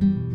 When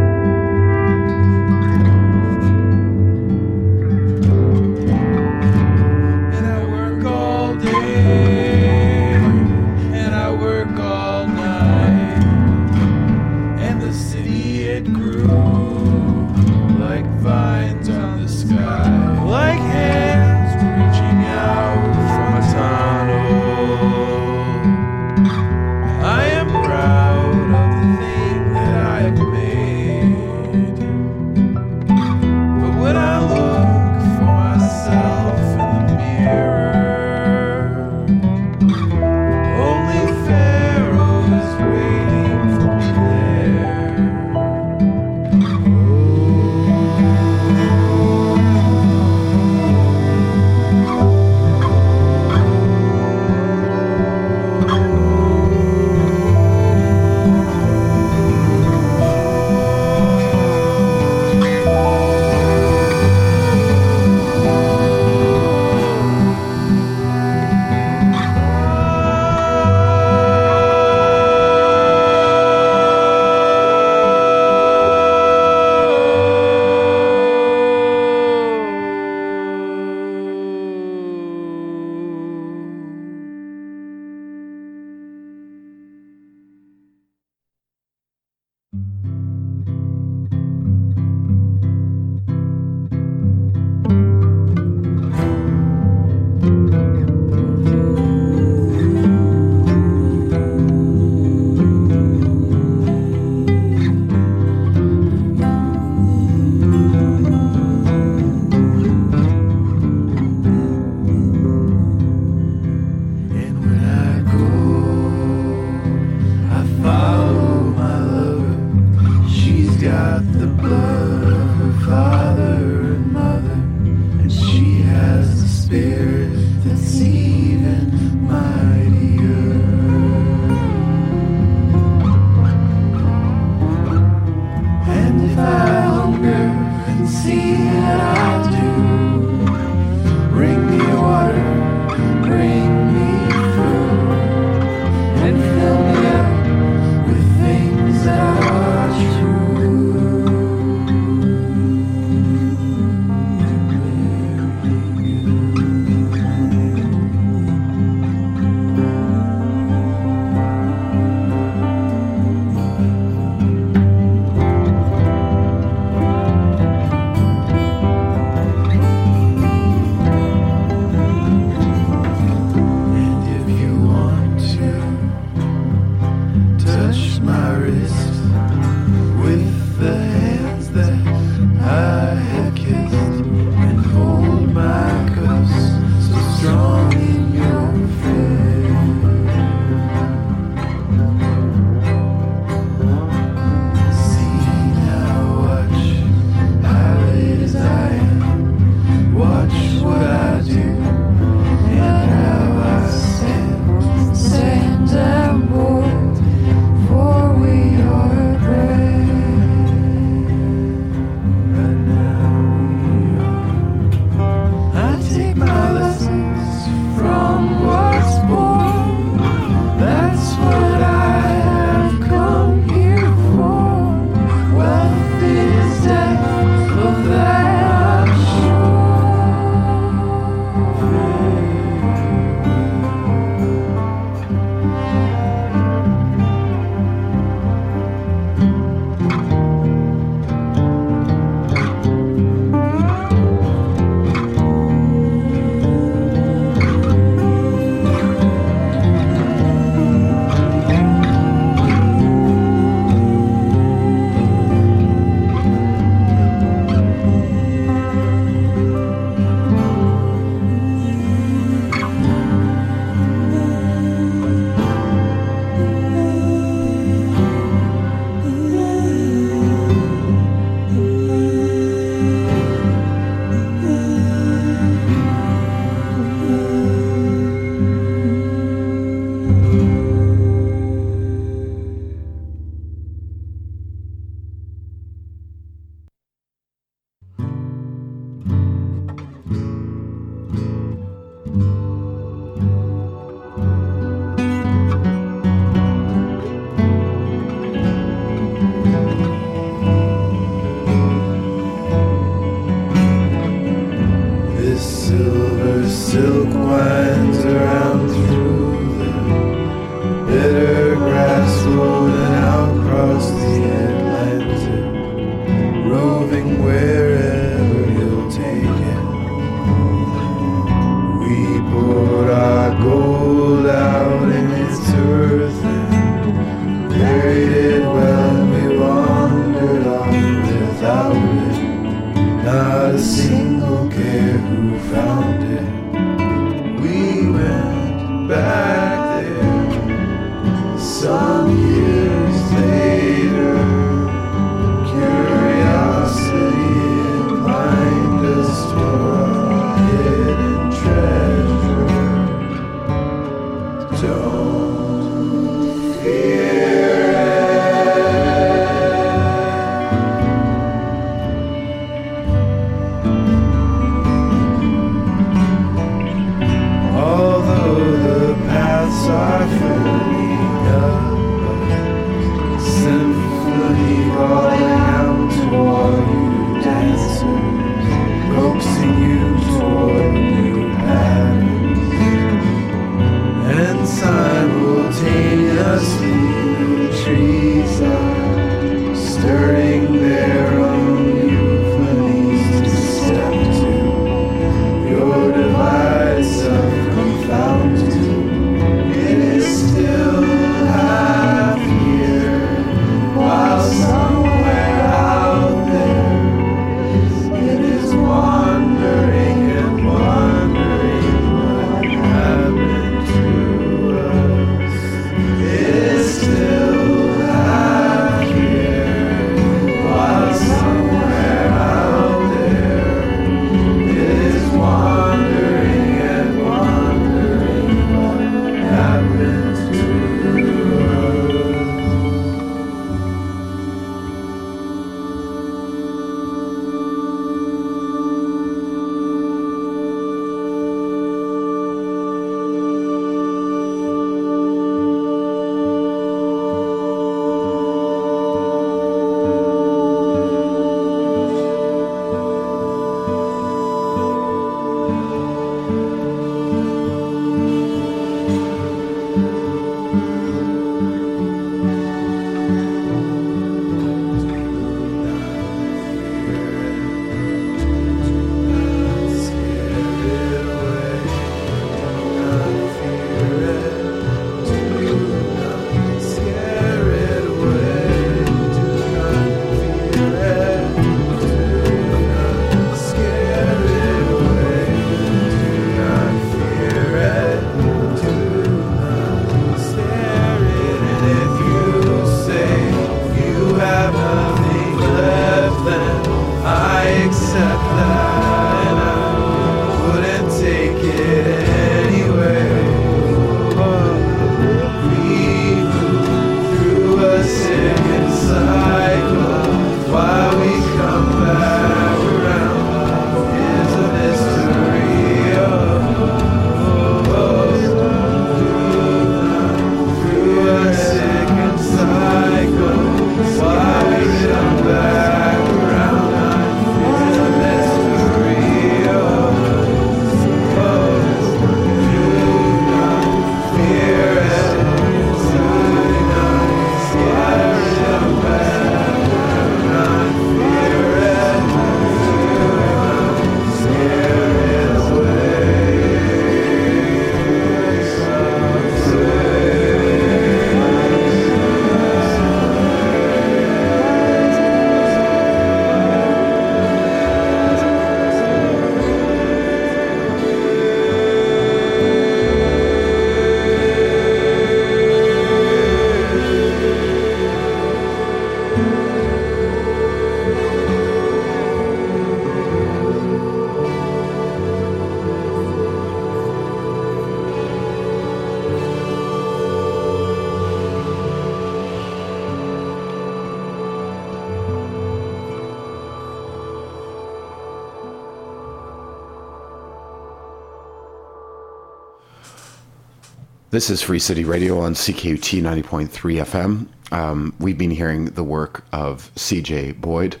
This is Free City Radio on CKUT 90.3 FM. Um, we've been hearing the work of CJ Boyd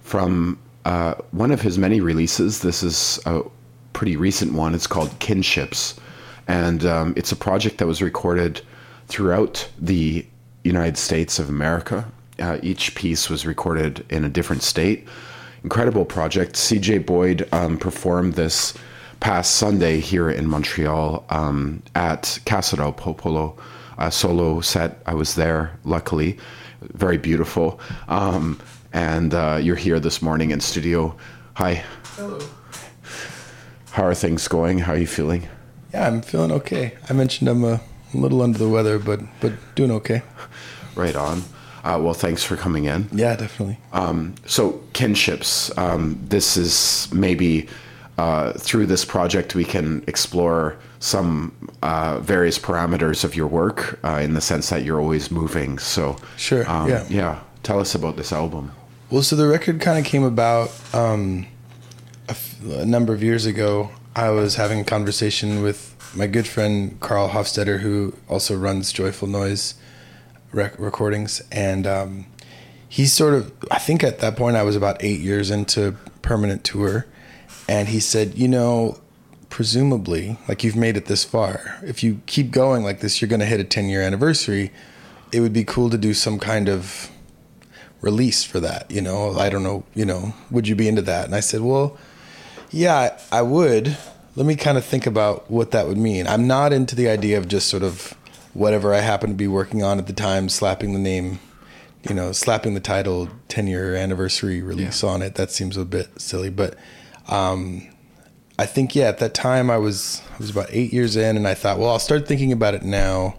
from uh, one of his many releases. This is a pretty recent one. It's called Kinships, and um, it's a project that was recorded throughout the United States of America. Uh, each piece was recorded in a different state. Incredible project. CJ Boyd um, performed this past Sunday here in Montreal um, at Casa del Popolo, a solo set. I was there, luckily. Very beautiful. Um, and uh, you're here this morning in studio. Hi. Hello. How are things going? How are you feeling? Yeah, I'm feeling okay. I mentioned I'm a little under the weather, but but doing okay. Right on. Uh, well, thanks for coming in. Yeah, definitely. Um, so, kinships. Um, this is maybe uh, through this project we can explore some uh, various parameters of your work uh, in the sense that you're always moving. So, Sure, um, yeah. yeah. Tell us about this album. Well, so the record kind of came about um, a, f- a number of years ago. I was having a conversation with my good friend Karl Hofstetter, who also runs Joyful Noise rec- recordings, and um, he sort of, I think at that point I was about eight years into permanent tour, and he said, you know, presumably, like you've made it this far, if you keep going like this, you're going to hit a 10 year anniversary. It would be cool to do some kind of release for that. You know, I don't know, you know, would you be into that? And I said, well, yeah, I would. Let me kind of think about what that would mean. I'm not into the idea of just sort of whatever I happen to be working on at the time, slapping the name, you know, slapping the title 10 year anniversary release on it. That seems a bit silly, but um, I think yeah, at that time I was I was about eight years in, and I thought, well, I'll start thinking about it now,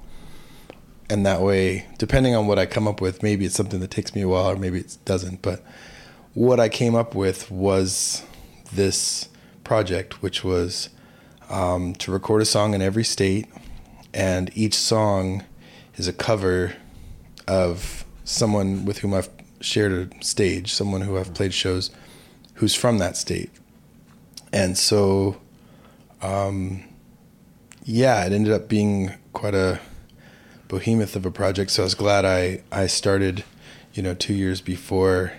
and that way, depending on what I come up with, maybe it's something that takes me a while, or maybe it doesn't. But what I came up with was this project, which was um, to record a song in every state, and each song is a cover of someone with whom I've shared a stage, someone who I've played shows, who's from that state and so um, yeah it ended up being quite a behemoth of a project. So i was glad i i started you know two years before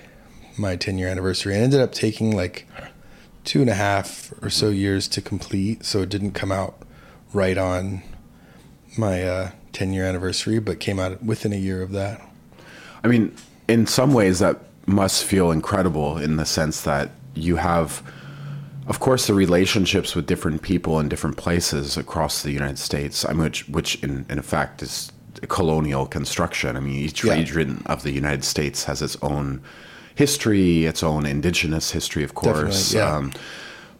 my 10 year anniversary and ended up taking like two and a half or so years to complete. So it didn't come out right on my uh, 10 year anniversary but came out within a year of that. I mean, in some ways, that must feel incredible in the sense that you have, of course, the relationships with different people in different places across the United States. I mean, which, which in, in fact is colonial construction. I mean, each Yeah. region of the United States has its own history, its own indigenous history, of course. Yeah.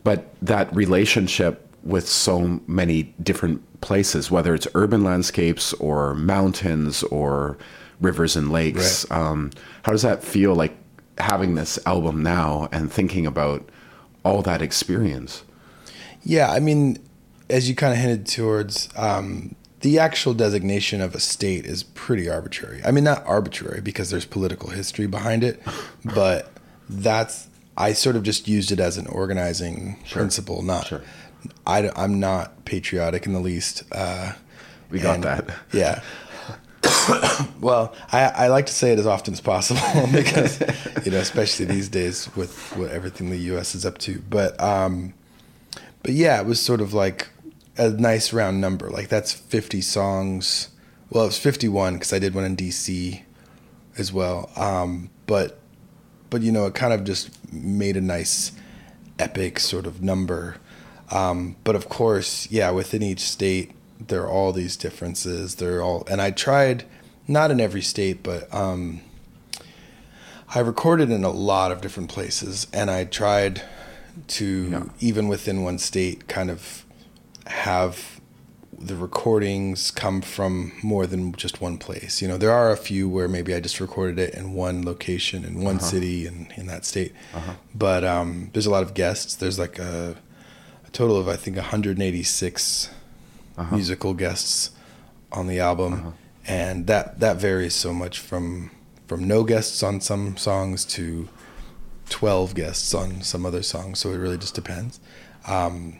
but that relationship with so many different places, whether it's urban landscapes or mountains or rivers and lakes, Right. um, how does that feel like having this album now and thinking about all that experience? Yeah, I mean, as you kind of hinted towards, um, the actual designation of a state is pretty arbitrary. I mean, not arbitrary because there's political history behind it, but that's I sort of just used it as an organizing principle. Not, Sure. I, am not patriotic in the least. Uh, We got and- that. Yeah. well, I, I like to say it as often as possible because, you know, especially these days with what everything the U.S. is up to. But, um, but yeah, it was sort of like a nice round number. Like that's 50 songs. Well, it was 51 because I did one in D.C. as well. Um, but, but you know, it kind of just made a nice epic sort of number. Um, but of course, yeah, within each state, there are all these differences. They're all, and I tried, not in every state, but um, I recorded in a lot of different places, and I tried to Yeah. even within one state kind of have the recordings come from more than just one place. You know, there are a few where maybe I just recorded it in one location in one city and in that state. But um, there's a lot of guests. There's like a, a total of I think 186 musical guests on the album, and that that varies so much from from no guests on some songs to 12 guests on some other songs. So it really just depends. Um,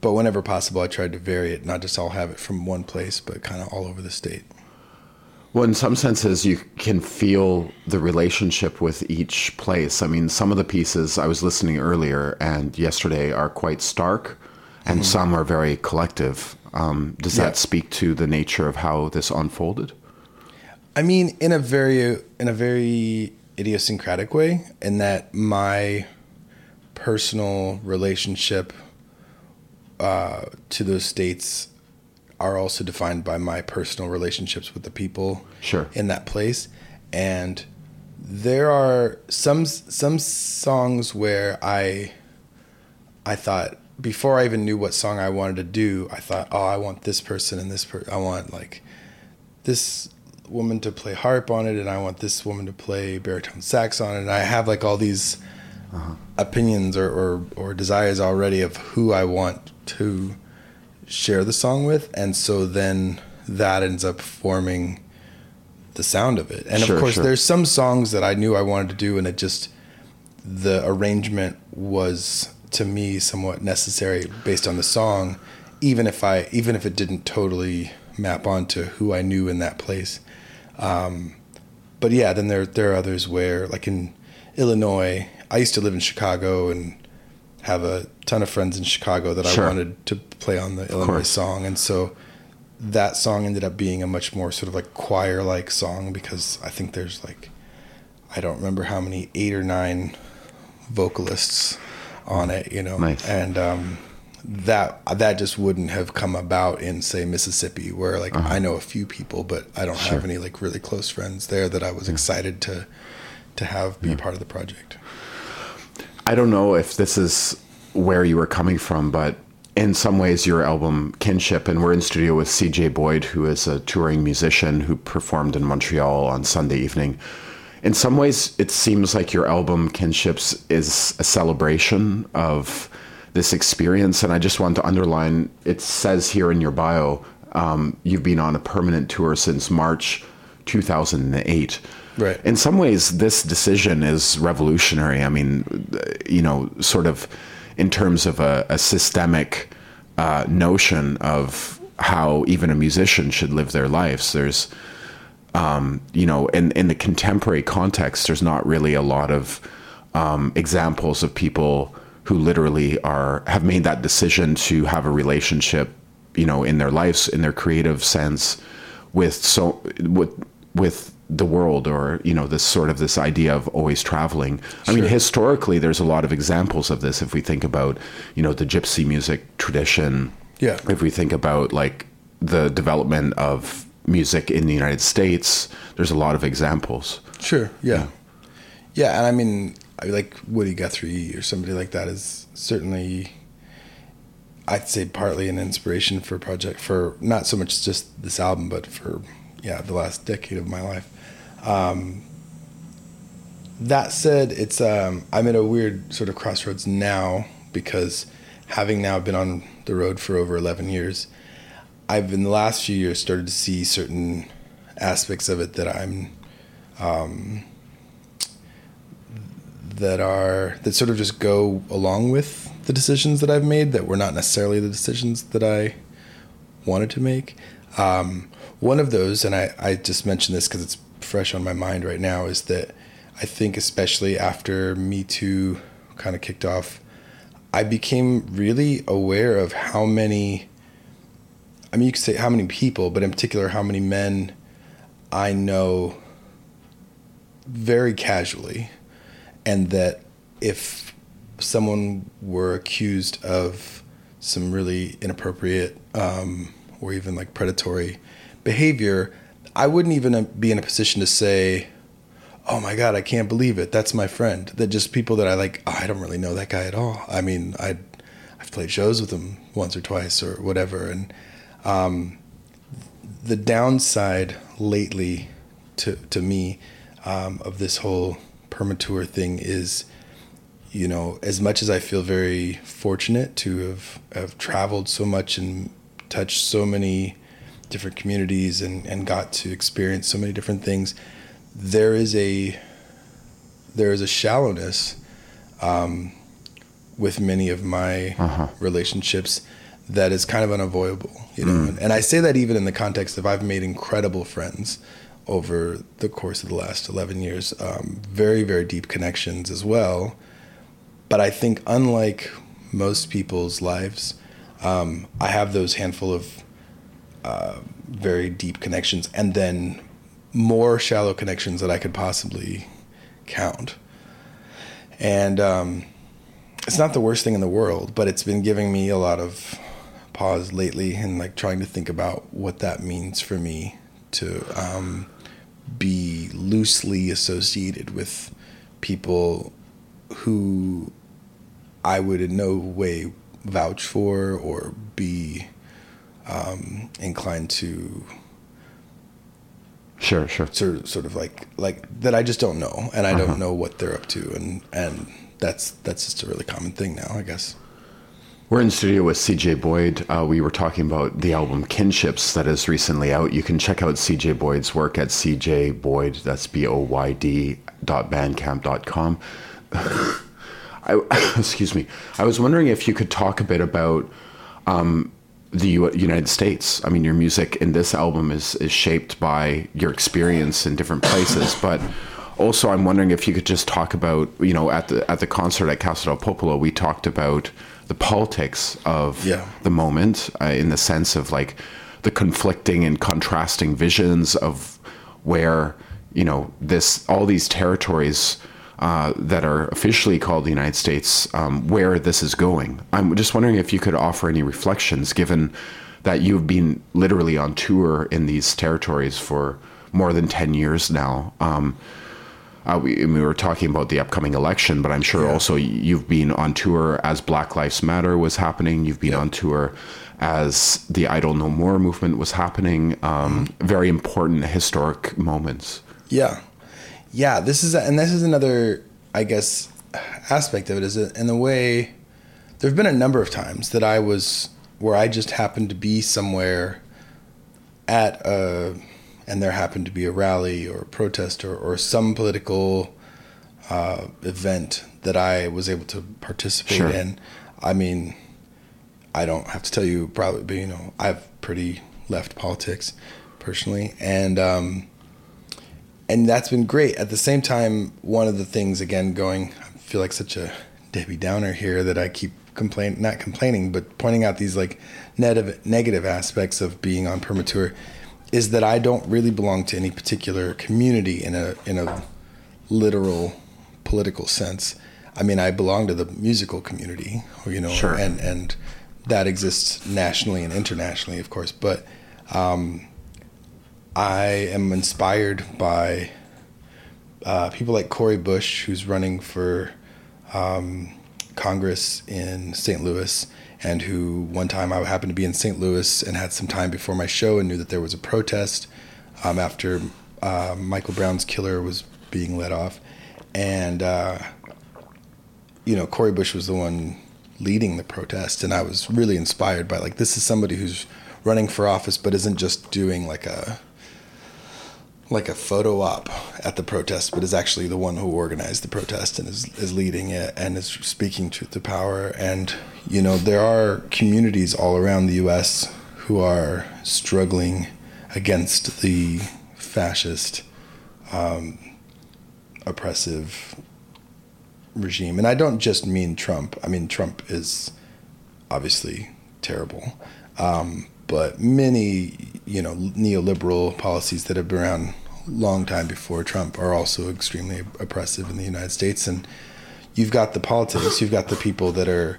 but whenever possible, I tried to vary it, not just all have it from one place, but kind of all over the state. Well, in some senses, you can feel the relationship with each place. I mean, some of the pieces I was listening earlier and yesterday are quite stark and some are very collective. Um, does Yeah. that speak to the nature of how this unfolded? I mean, in a very in a very idiosyncratic way, in that my personal relationship uh, to those states are also defined by my personal relationships with the people Sure. in that place, and there are some some songs where I I thought before I even knew what song I wanted to do, I thought, oh, I want this person and this person. I want like this woman to play harp on it, and I want this woman to play baritone sax on it. And I have like all these uh-huh. opinions or, or or desires already of who I want to share the song with, and so then that ends up forming the sound of it. And Sure, of course, sure. there's some songs that I knew I wanted to do, and it just the arrangement was to me somewhat necessary based on the song, even if I even if it didn't totally map onto who I knew in that place. Um, but yeah, then there there are others where, like in Illinois, I used to live in Chicago and have a ton of friends in Chicago that Sure. I wanted to play on the Illinois course. song, and so that song ended up being a much more sort of like choir like song because I think there's like I don't remember how many eight or nine vocalists on it, you know, Nice. and um, that that just wouldn't have come about in say Mississippi, where like I know a few people, but I don't have Uh-huh. Any like really close friends there that I was excited to to have be part of the project. I don't know if this is where you were coming from, but in some ways, your album Kinship, and we're in studio with CJ Boyd, who is a touring musician who performed in Montreal on Sunday evening. In some ways, it seems like your album Kinships is a celebration of this experience. And I just want to underline it says here in your bio, um, you've been on a permanent tour since March 2008 Right. in some ways this decision is revolutionary i mean you know sort of in terms of a, a systemic uh, notion of how even a musician should live their lives there's um, you know in, in the contemporary context there's not really a lot of um, examples of people who literally are have made that decision to have a relationship you know in their lives in their creative sense with so with with the world or you know this sort of this idea of always traveling. I mean historically there's a lot of examples of this if we think about you know the gypsy music tradition. Yeah. if we think about like the development of music in the united states there's a lot of examples Sure. Yeah. Yeah, and I mean, I like Woody Guthrie or somebody like that is certainly, I'd say, partly an inspiration for project for not so much just this album, but for yeah the last decade of my life. Um, that said, it's um, I'm at a weird sort of crossroads now because having now been on the road for over 11 years, I've in the last few years started to see certain aspects of it that I'm that are that sort of just go along with the decisions that I've made that were not necessarily the decisions that I wanted to make. Um, one of those, and I, I just mentioned this because it's fresh on my mind right now, is that I think especially after Me Too kind of kicked off, I became really aware of how many. I mean, you could say how many people, but in particular, how many men I know very casually and that if someone were accused of some really inappropriate um, or even like predatory behavior, I wouldn't even be in a position to say, "Oh my God, I can't believe it. That's my friend." That just people that I like. Oh, I don't really know that guy at all. I mean, I I've played shows with him once or twice or whatever, and um, the downside lately to to me um, of this whole permatour thing is you know as much as I feel very fortunate to have have traveled so much and touched so many different communities and and got to experience so many different things there is a there is a shallowness um, with many of my Uh-huh. relationships that is kind of unavoidable, you know. And, and I say that even in the context of I've made incredible friends over the course of the last 11 years, um, very, very deep connections as well. But I think, unlike most people's lives, um, I have those handful of uh, very deep connections, and then more shallow connections that I could possibly count. And um, it's not the worst thing in the world, but it's been giving me a lot of pause lately and like trying to think about what that means for me to um, be loosely associated with people who I would in no way vouch for or be um, inclined to Sure, sure. sort of, sort of like like that I just don't know and I Uh-huh. don't know what they're up to and and that's that's just a really common thing now I guess. We're in studio with CJ Boyd. Uh, we were talking about the album Kinships that is recently out. You can check out CJ Boyd's work at CJ Boyd, that's B O Y D dot bandcamp dot com. I, excuse me. I was wondering if you could talk a bit about um, the U- United States. I mean, your music in this album is, is shaped by your experience in different places, but also I'm wondering if you could just talk about, you know, at the at the concert at Casa del Popolo, we talked about the politics of Yeah. the moment uh, in the sense of like the conflicting and contrasting visions of where you know this all these territories uh, that are officially called the United States, um, where this is going. I'm just wondering if you could offer any reflections, given that you've been literally on tour in these territories for more than ten years now. Um, uh, we, we were talking about the upcoming election, but I'm sure also you've been on tour as Black Lives Matter was happening. You've been on tour as the Idle No More movement was happening. Um, Very important historic moments. Yeah, yeah. This is and this is another, I guess, aspect of it is in the way there have been a number of times that I was where I just happened to be somewhere at a and there happened to be a rally or a protest or, or some political uh, event that I was able to participate Sure. in. I mean, I don't have to tell you probably, but you know, I've pretty left politics personally, and um, and that's been great. At the same time, one of the things again going, I feel like such a Debbie Downer here that I keep complain not complaining, but pointing out these like negative negative aspects of being on permatour is that I don't really belong to any particular community in a in a literal political sense. I mean, I belong to the musical community, you know, Sure. and and that exists nationally and internationally, of course. But um, I am inspired by uh, people like Cori Bush, who's running for um, Congress in St. Louis, and who one time I happened to be in St. Louis and had some time before my show and knew that there was a protest um, after uh, Michael Brown's killer was being let off, and uh, you know Cori Bush was the one leading the protest, and I was really inspired by like this is somebody who's running for office but isn't just doing like a like a photo op at the protest, but is actually the one who organized the protest and is, is leading it and is speaking truth to power. And, you know, there are communities all around the U.S. who are struggling against the fascist, um, oppressive regime. And I don't just mean Trump. I mean, Trump is obviously terrible. Um, but many, you know, neoliberal policies that have been around a long time before Trump are also extremely oppressive in the United States. And you've got the politics, you've got the people that are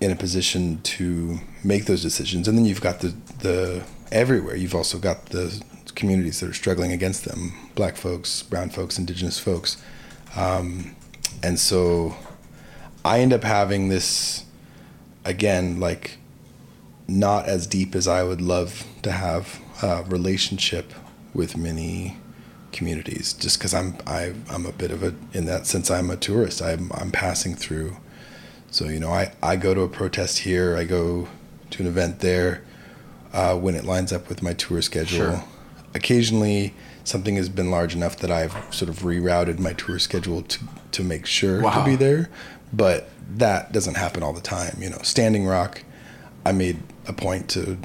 in a position to make those decisions, and then you've got the the everywhere. You've also got the communities that are struggling against them: black folks, brown folks, indigenous folks. Um, and so, I end up having this again, like not as deep as I would love to have a relationship with many communities just because I'm I, I'm a bit of a in that sense I'm a tourist I'm I'm passing through so you know I, I go to a protest here I go to an event there uh, when it lines up with my tour schedule Sure. occasionally something has been large enough that I've sort of rerouted my tour schedule to to make sure Wow. to be there but that doesn't happen all the time you know Standing Rock I made a point to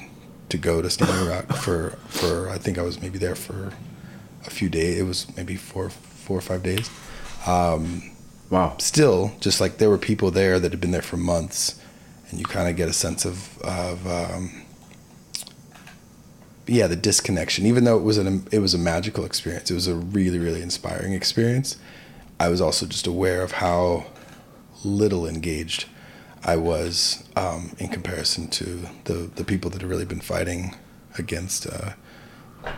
to go to Standing Rock for for I think I was maybe there for a few days. It was maybe four four or five days. Wow. Still, just like there were people there that had been there for months, and you kind of get a sense of of um, yeah the disconnection. Even though it was an it was a magical experience, it was a really really inspiring experience. I was also just aware of how little engaged I was um, in comparison to the the people that have really been fighting against uh,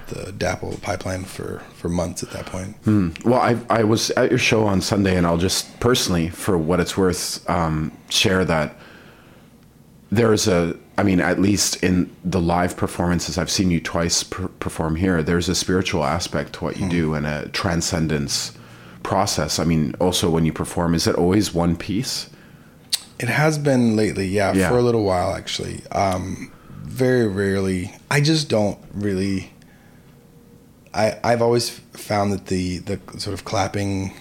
the DAPL pipeline for, for months at that point. Well, I I was at your show on Sunday, and I'll just personally, for what it's worth, um, share that there's a. I mean, at least in the live performances, I've seen you twice per- perform here. There's a spiritual aspect to what you do and a transcendence process. I mean, also when you perform, is it always one piece? It has been lately, yeah, Yeah. for a little while actually. Um, very rarely. I just don't really. I I've always found that the the sort of clapping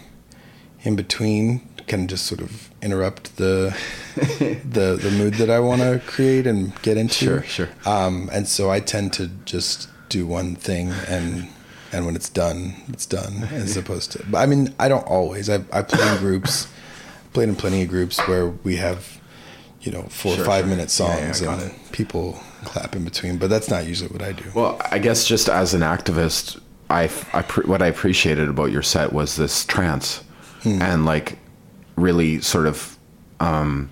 in between can just sort of interrupt the the the mood that I want to create and get into. Sure, sure. Um, and so I tend to just do one thing and and when it's done, it's done as opposed to. But I mean, I don't always. I I play in groups, played in plenty of groups where we have, you know, four Sure, or five sure. minute Yeah, yeah, songs and people clap in between. But that's not usually what I do. Well, I guess just as an activist, I, I pre- what I appreciated about your set was this trance, and like really sort of um,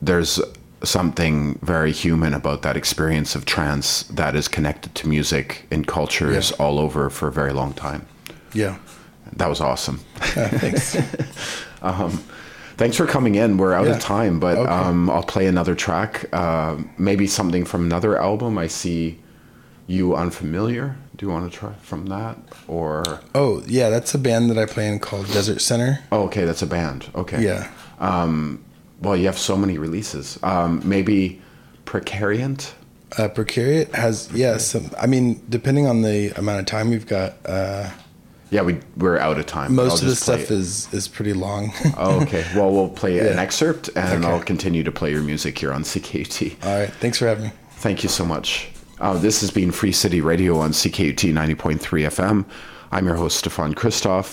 there's something very human about that experience of trance that is connected to music in cultures Yeah. all over for a very long time. yeah. That was awesome. Yeah, thanks. Thanks for coming in. We're out Yeah. of time, but Okay. um, I'll play another track. Uh, maybe something from another album. I see you unfamiliar. Do you want to try from that or? oh yeah, that's a band that I play in called Desert Center. Oh, okay, that's a band. Okay. Yeah. Well, you have so many releases. Um, maybe Precariant. Uh, Precariat has yeah. Some. I mean, depending on the amount of time we've got, uh, Yeah, we we're out of time. most of the stuff is is pretty long. Oh, okay. Well, we'll play an excerpt, and Okay. I'll continue to play your music here on CKUT. All right. Thanks for having me. Thank you so much. Uh, this has been Free City Radio on CKUT 90.3 FM. I'm your host, Stefan Christoff.